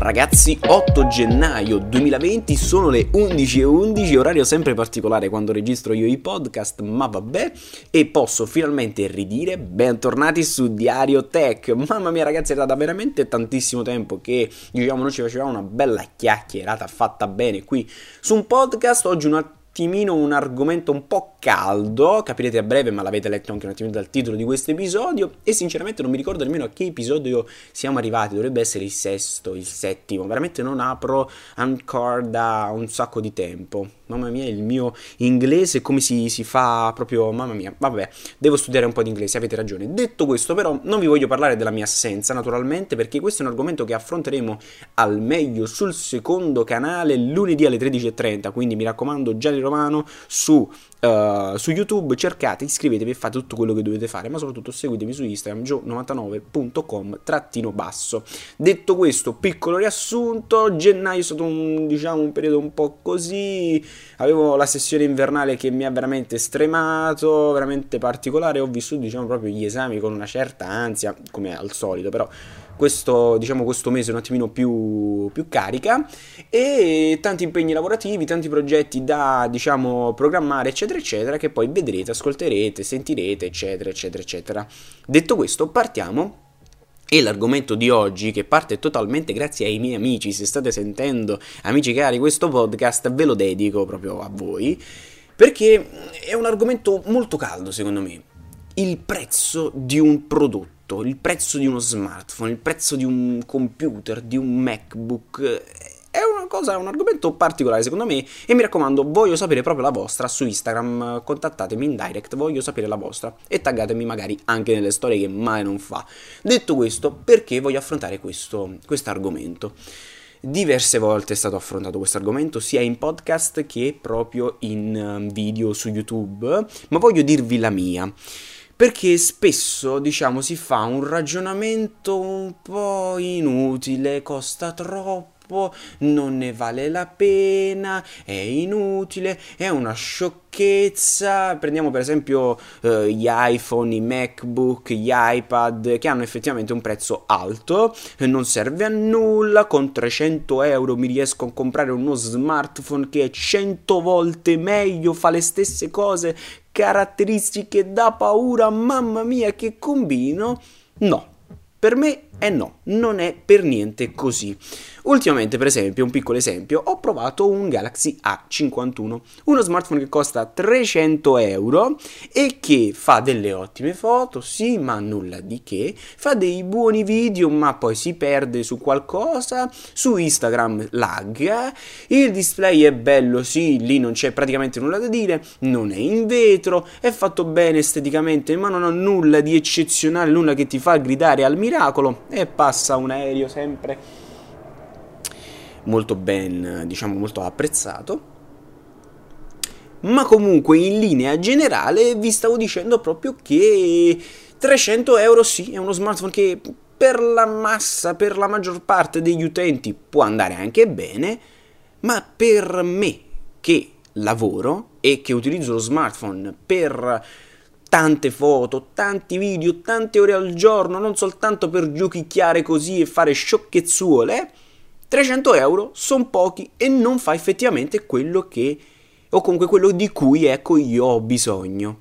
Ragazzi, 8 gennaio 2020 sono le 11.11, orario sempre particolare quando registro io i podcast, ma vabbè, e posso finalmente ridire bentornati su Diario Tech. Mamma mia ragazzi, era da veramente tantissimo tempo che diciamo noi ci facevamo una bella chiacchierata fatta bene qui su un podcast, oggi un attimino un argomento un po' caldo, capirete a breve, ma l'avete letto anche un attimino dal titolo di questo episodio e sinceramente non mi ricordo nemmeno a che episodio siamo arrivati, dovrebbe essere il sesto, il settimo, veramente non apro ancora da un sacco di tempo. Mamma mia, il mio inglese come si, si fa proprio, mamma mia, vabbè, devo studiare un po' di inglese, avete ragione. Detto questo però non vi voglio parlare della mia assenza naturalmente perché questo è un argomento che affronteremo al meglio sul secondo canale lunedì alle 13.30, quindi mi raccomando Gianni Romano su Uh, su YouTube cercate, iscrivetevi e fate tutto quello che dovete fare, ma soprattutto seguitemi su Instagram gio99.com trattino basso. Detto questo, piccolo riassunto, gennaio è stato un, diciamo, un periodo un po' così, avevo la sessione invernale che mi ha veramente stremato, veramente particolare, ho vissuto diciamo proprio gli esami con una certa ansia, come al solito, però questo, diciamo, questo mese un attimino più, più, carica e tanti impegni lavorativi, tanti progetti da diciamo, programmare eccetera eccetera che poi vedrete, ascolterete, sentirete eccetera eccetera eccetera. Detto questo partiamo e l'argomento di oggi, che parte totalmente grazie ai miei amici, se state sentendo, amici cari, questo podcast ve lo dedico proprio a voi, perché è un argomento molto caldo secondo me. Il prezzo di un prodotto il prezzo di uno smartphone, il prezzo di un computer, di un MacBook, è cosa, un argomento particolare secondo me e mi raccomando, voglio sapere proprio la vostra su Instagram, contattatemi in direct, voglio sapere la vostra e taggatemi magari anche nelle storie che mai non fa. Detto questo, perché voglio affrontare questo argomento? Diverse volte è stato affrontato questo argomento sia in podcast che proprio in um, video su YouTube, ma voglio dirvi la mia perché spesso, diciamo, si fa un ragionamento un po' inutile, costa troppo, non ne vale la pena, è inutile, è una sciocchezza. Prendiamo per esempio eh, gli iPhone, i MacBook, gli iPad che hanno effettivamente un prezzo alto, non serve a nulla, con 300 euro mi riesco a comprare uno smartphone che è 100 volte meglio, fa le stesse cose caratteristiche da paura, mamma mia che combino? No, per me è no, non è per niente così. Ultimamente, per esempio, un piccolo esempio, ho provato un Galaxy A51, uno smartphone che costa 300 euro e che fa delle ottime foto, sì, ma nulla di che, fa dei buoni video, ma poi si perde su qualcosa, su Instagram lagga, il display è bello, sì, lì non c'è praticamente nulla da dire, non è in vetro, è fatto bene esteticamente, ma non ha nulla di eccezionale, nulla che ti fa gridare al miracolo e passa un aereo sempre molto ben, diciamo, molto apprezzato. Ma comunque in linea generale vi stavo dicendo proprio che 300 euro sì, è uno smartphone che per la massa, per la maggior parte degli utenti può andare anche bene, ma per me che lavoro e che utilizzo lo smartphone per tante foto, tanti video, tante ore al giorno, non soltanto per giochicchiare così e fare sciocchezzuole, 300 euro sono pochi e non fa effettivamente quello che, o comunque quello di cui ecco io ho bisogno.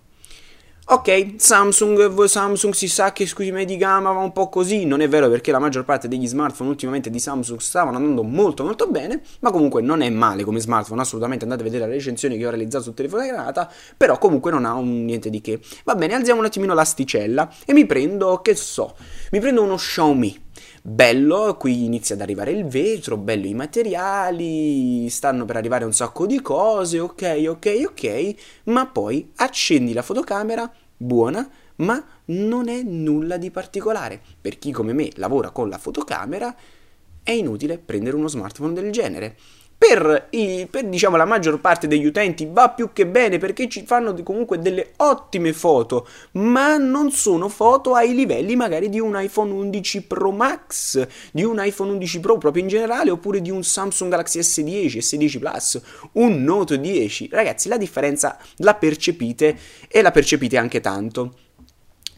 Ok, Samsung, Samsung si sa che scusi me di gamma va un po' così, non è vero perché la maggior parte degli smartphone ultimamente di Samsung stavano andando molto molto bene, ma comunque non è male come smartphone, assolutamente. Andate a vedere le recensioni che ho realizzato sul telefono di granata, però comunque non ha un niente di che. Va bene, alziamo un attimino l'asticella e mi prendo, che so, mi prendo uno Xiaomi bello, qui inizia ad arrivare il vetro, bello i materiali, stanno per arrivare un sacco di cose, ok, ok, ok, ma poi accendi la fotocamera, buona, ma non è nulla di particolare. Per chi come me lavora con la fotocamera, è inutile prendere uno smartphone del genere per, i, per diciamo, la maggior parte degli utenti va più che bene perché ci fanno comunque delle ottime foto, ma non sono foto ai livelli magari di un iPhone 11 Pro Max, di un iPhone 11 Pro proprio in generale, oppure di un Samsung Galaxy S10, S10 Plus, un Note 10. Ragazzi, la differenza la percepite e la percepite anche tanto.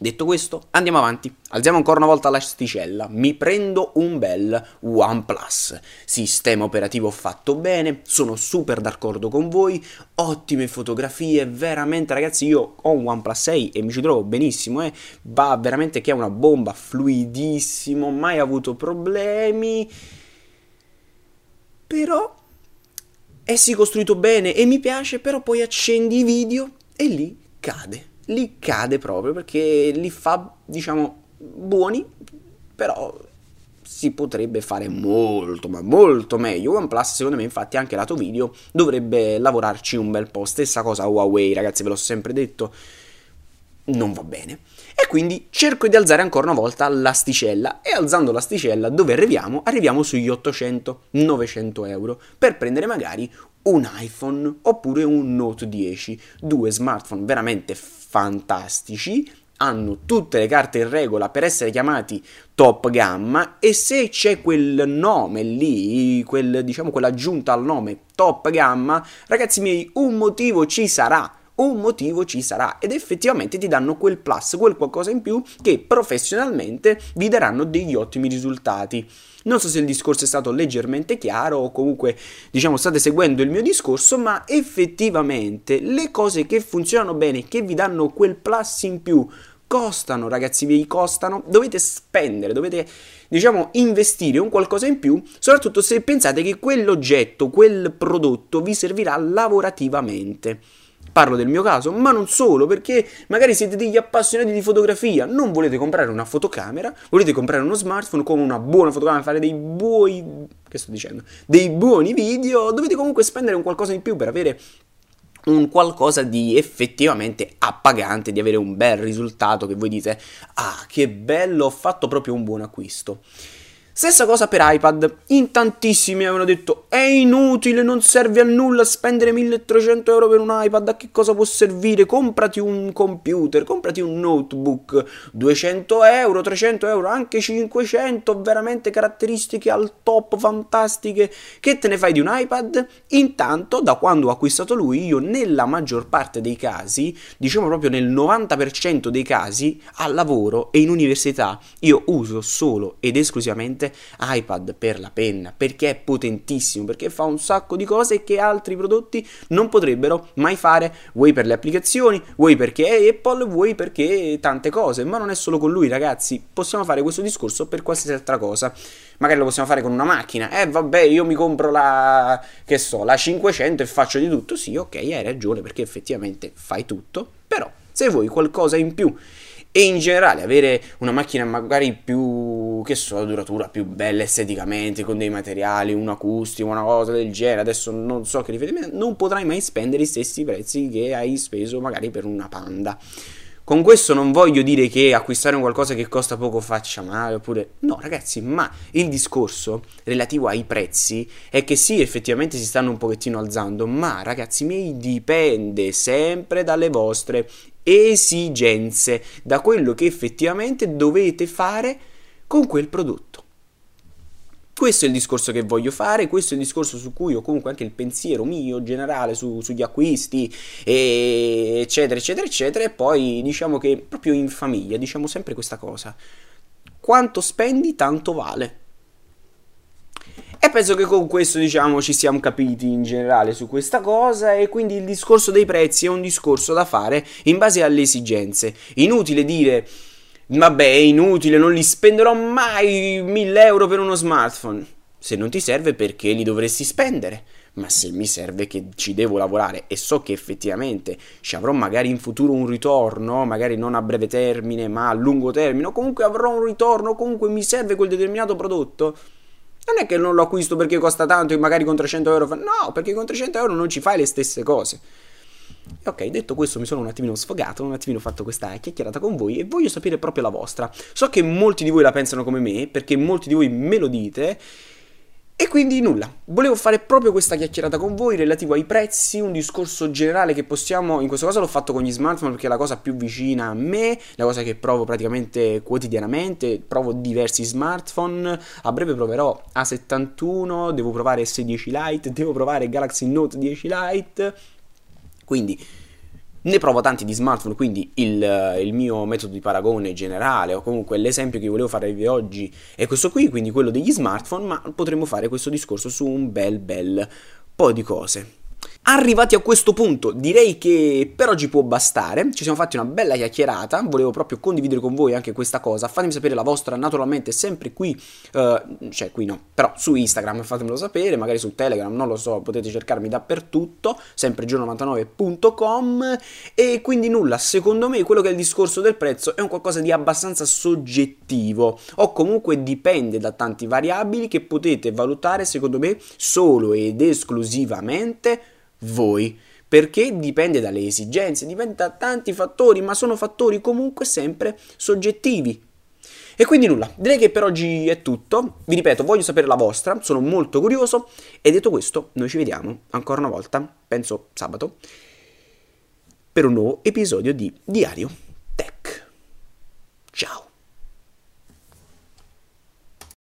Detto questo, andiamo avanti. Alziamo ancora una volta l'asticella. Mi prendo un bel OnePlus. Sistema operativo fatto bene, sono super d'accordo con voi, ottime fotografie, veramente ragazzi io ho un OnePlus 6 e mi ci trovo benissimo, eh. va veramente che è una bomba, fluidissimo, mai avuto problemi. Però è sì costruito bene e mi piace, però poi accendi i video e lì cade li cade proprio perché li fa, diciamo, buoni, però si potrebbe fare molto, ma molto meglio. OnePlus, secondo me, infatti, anche lato video dovrebbe lavorarci un bel po'. Stessa cosa Huawei, ragazzi, ve l'ho sempre detto, non va bene. E quindi cerco di alzare ancora una volta l'asticella e alzando l'asticella dove arriviamo? Arriviamo sugli 800-900 euro per prendere magari un iPhone oppure un Note 10, due smartphone veramente fantastici, hanno tutte le carte in regola per essere chiamati top gamma e se c'è quel nome lì, quel, diciamo quell'aggiunta al nome top gamma, ragazzi miei, un motivo ci sarà un motivo ci sarà ed effettivamente ti danno quel plus, quel qualcosa in più che professionalmente vi daranno degli ottimi risultati. Non so se il discorso è stato leggermente chiaro o comunque diciamo state seguendo il mio discorso, ma effettivamente le cose che funzionano bene, che vi danno quel plus in più, costano ragazzi, vi costano, dovete spendere, dovete diciamo investire un qualcosa in più, soprattutto se pensate che quell'oggetto, quel prodotto vi servirà lavorativamente. Parlo del mio caso, ma non solo, perché magari siete degli appassionati di fotografia, non volete comprare una fotocamera, volete comprare uno smartphone con una buona fotocamera, fare dei buoni, che sto dicendo, dei buoni video, dovete comunque spendere un qualcosa in più per avere un qualcosa di effettivamente appagante, di avere un bel risultato che voi dite, ah, che bello, ho fatto proprio un buon acquisto. Stessa cosa per iPad, in tantissimi avevano detto è inutile, non serve a nulla spendere 1300 euro per un iPad, a che cosa può servire? Comprati un computer, comprati un notebook, 200 euro, 300 euro, anche 500, veramente caratteristiche al top, fantastiche, che te ne fai di un iPad? Intanto, da quando ho acquistato lui, io nella maggior parte dei casi, diciamo proprio nel 90% dei casi, al lavoro e in università, io uso solo ed esclusivamente iPad per la penna perché è potentissimo, perché fa un sacco di cose che altri prodotti non potrebbero mai fare, vuoi per le applicazioni, vuoi perché è Apple, vuoi perché tante cose, ma non è solo con lui ragazzi, possiamo fare questo discorso per qualsiasi altra cosa. Magari lo possiamo fare con una macchina. Eh vabbè, io mi compro la che so, la 500 e faccio di tutto. Sì, ok, hai ragione perché effettivamente fai tutto, però se vuoi qualcosa in più e in generale avere una macchina magari più, che so, duratura, più bella esteticamente, con dei materiali, un acustico, una cosa del genere, adesso non so che riferimento, non potrai mai spendere i stessi prezzi che hai speso magari per una Panda. Con questo non voglio dire che acquistare un qualcosa che costa poco faccia male, oppure no, ragazzi, ma il discorso relativo ai prezzi è che sì, effettivamente si stanno un pochettino alzando, ma ragazzi miei dipende sempre dalle vostre esigenze, da quello che effettivamente dovete fare con quel prodotto. Questo è il discorso che voglio fare, questo è il discorso su cui ho comunque anche il pensiero mio generale su, sugli acquisti, e eccetera, eccetera, eccetera. E poi diciamo che proprio in famiglia diciamo sempre questa cosa. Quanto spendi tanto vale. E penso che con questo, diciamo, ci siamo capiti in generale su questa cosa e quindi il discorso dei prezzi è un discorso da fare in base alle esigenze. Inutile dire Vabbè, è inutile, non li spenderò mai 1000 euro per uno smartphone. Se non ti serve, perché li dovresti spendere? Ma se mi serve che ci devo lavorare e so che effettivamente ci avrò magari in futuro un ritorno, magari non a breve termine, ma a lungo termine, comunque avrò un ritorno, comunque mi serve quel determinato prodotto, non è che non lo acquisto perché costa tanto e magari con 300 euro fa... No, perché con 300 euro non ci fai le stesse cose. Ok, detto questo mi sono un attimino sfogato, un attimino fatto questa chiacchierata con voi e voglio sapere proprio la vostra. So che molti di voi la pensano come me, perché molti di voi me lo dite. E quindi nulla, volevo fare proprio questa chiacchierata con voi relativo ai prezzi, un discorso generale che possiamo, in questo caso l'ho fatto con gli smartphone perché è la cosa più vicina a me, la cosa che provo praticamente quotidianamente, provo diversi smartphone, a breve proverò A71, devo provare S10 Lite, devo provare Galaxy Note 10 Lite, quindi Ne provo tanti di smartphone, quindi il, il, mio metodo di paragone generale o comunque l'esempio che volevo farvi oggi è questo qui, quindi quello degli smartphone, ma potremmo fare questo discorso su un bel bel po' di cose. Arrivati a questo punto, direi che per oggi può bastare. Ci siamo fatti una bella chiacchierata. Volevo proprio condividere con voi anche questa cosa. Fatemi sapere la vostra, naturalmente, sempre qui, uh, cioè qui no, però su Instagram fatemelo sapere, magari su Telegram, non lo so, potete cercarmi dappertutto, sempre giorno99.com. E quindi nulla, secondo me quello che è il discorso del prezzo è un qualcosa di abbastanza soggettivo, o comunque dipende da tanti variabili che potete valutare, secondo me, solo ed esclusivamente voi, perché dipende dalle esigenze, dipende da tanti fattori, ma sono fattori comunque sempre soggettivi. E quindi nulla, direi che per oggi è tutto. Vi ripeto, voglio sapere la vostra, sono molto curioso. E detto questo, noi ci vediamo ancora una volta, penso sabato, per un nuovo episodio di Diario